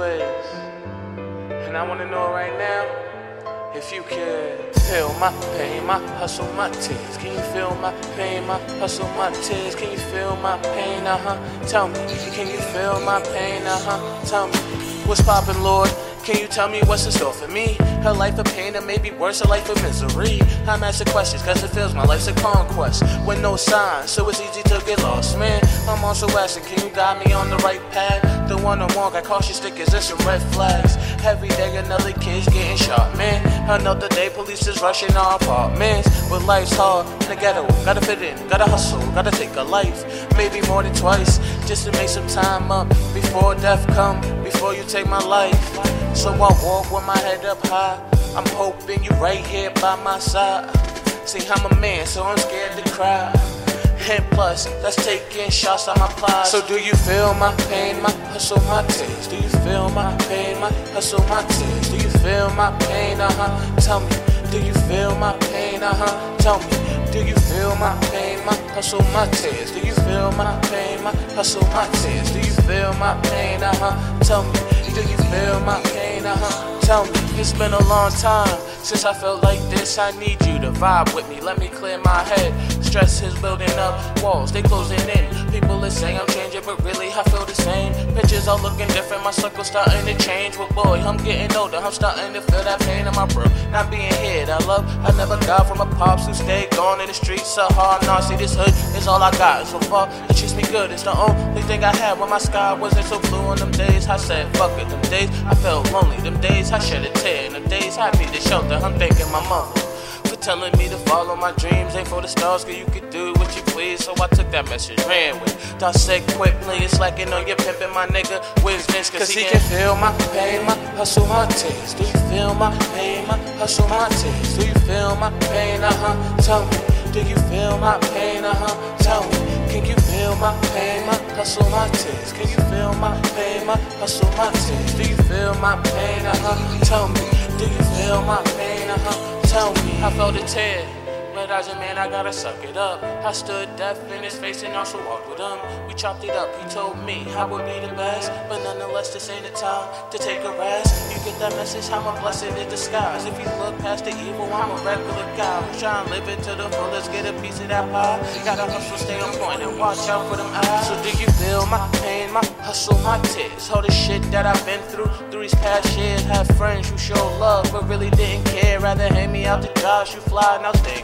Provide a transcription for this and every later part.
And I wanna know right now if you can feel my pain, my hustle, my tears. Can you feel my pain, my hustle, my tears? Can you feel my pain? Uh huh. Tell me, can you feel my pain? Uh huh. Tell me, what's poppin', Lord? Can you tell me what's in store for me? Her life of pain or maybe worse, her life of misery. I'm asking questions cause it feels my life's a conquest with no signs, so it's easy to get lost, man. I'm can you guide me on the right path? The one I want, got caution stickers and some red flags. Every day another kid's getting shot, man. Another day police is rushing our apartments. But life's hard in the ghetto, gotta fit in, gotta hustle, gotta take a life. Maybe more than twice, just to make some time up before death come, before you take my life. So I walk with my head up high. I'm hoping you're right here by my side. See, I'm a man, so I'm scared to cry. And plus, that's taking shots on my plies. So do you feel my pain, my hustle, my tears? Do you feel my pain, my hustle, my tears? Do you feel my pain, uh-huh? Tell me, do you feel my pain, uh-huh? Tell me, do you feel my pain, my hustle, my tears? Do you feel my pain, my hustle, my tears? Do you feel my pain, uh-huh? Tell me, do you feel my pain, uh-huh? Tell me, it's been a long time since I felt like this. I need you to vibe with me, let me clear my head. Stress is building up, walls they closing in. People are saying I'm changing, Are looking different, my circle's starting to change. But boy, I'm getting older, I'm starting to feel that pain in my bro. Not being here, that love I never got from a pops who stayed gone in the streets so hard. Now see this hood is all I got. So far, it treats me good. It's the only thing I had when my sky wasn't so blue on them days. I said, fuck it, them days I felt lonely. Them days I shed a tear, and them days I needed shelter. I'm thanking my for telling me to follow my dreams. Ain't for the stars, cause you could do what you please. So I took that message, ran with. Dissect quickly, it's slacking on your pimpin', my nigga. Where's Vince? Cause, he, can feel my pain, my hustle, my tears. Do you feel my pain, my hustle, my tears? Do you feel my pain? Uh huh. Tell me, do you feel my pain? Uh huh. Tell me. Can you feel my pain, my hustle, my tears? Can you feel my pain, my hustle, my tears? Do you feel my pain? Uh huh. Tell me, do you feel my pain? Uh huh. Tell me, I felt a tear. But as a man, I gotta suck it up. I stood deaf in his face and also walked with him. We chopped it up, he told me I would be the best. But nonetheless, this ain't the time to take a rest. You get that message, how my blessing in disguise. If you look past the evil, I'm a regular guy who's trying to live it to the fullest, get a piece of that pie. Gotta hustle, stay on point, and watch out for them eyes. So do you feel my pain, my hustle, my tears? All the shit that I've been through through these past years. Have friends who show love, but really didn't care. Rather hang me out to dry, you fly, now stay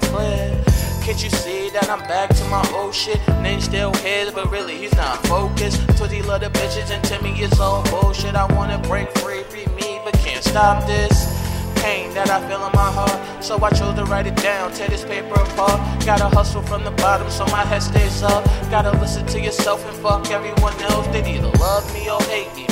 Can't you see that I'm back to my old shit? Name still his, but really he's not focused. Twizzy love the bitches and Timmy is all bullshit. I wanna break free, free me, but can't stop this pain that I feel in my heart. So I chose to write it down, tear this paper apart. Gotta hustle from the bottom so my head stays up. Gotta listen to yourself and fuck everyone else. They either love me or hate me,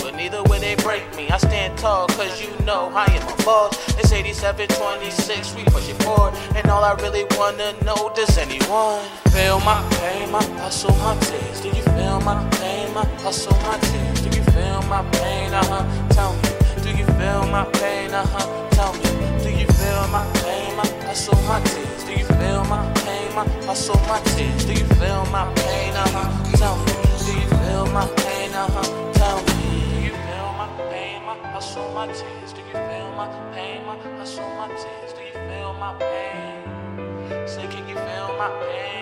they break me. I stand tall cause you know I am a boss. It's 87, 26, we push it forward. And all I really wanna know, does anyone feel my pain, my hustle, my tears? Do you feel my pain, my hustle, my tears? Do you feel my pain? Uh huh, tell me. Do you feel my pain? Uh huh, tell me. Do you feel my pain, my hustle, my tears? Do you feel my pain, my hustle, my tears? Do you feel my pain? Uh huh, tell me. Do you feel my pain? Uh huh, tell me. My hustle, my tears? Do you feel my pain, my hustle, my tears? Do you feel my pain? Say, can you feel my pain?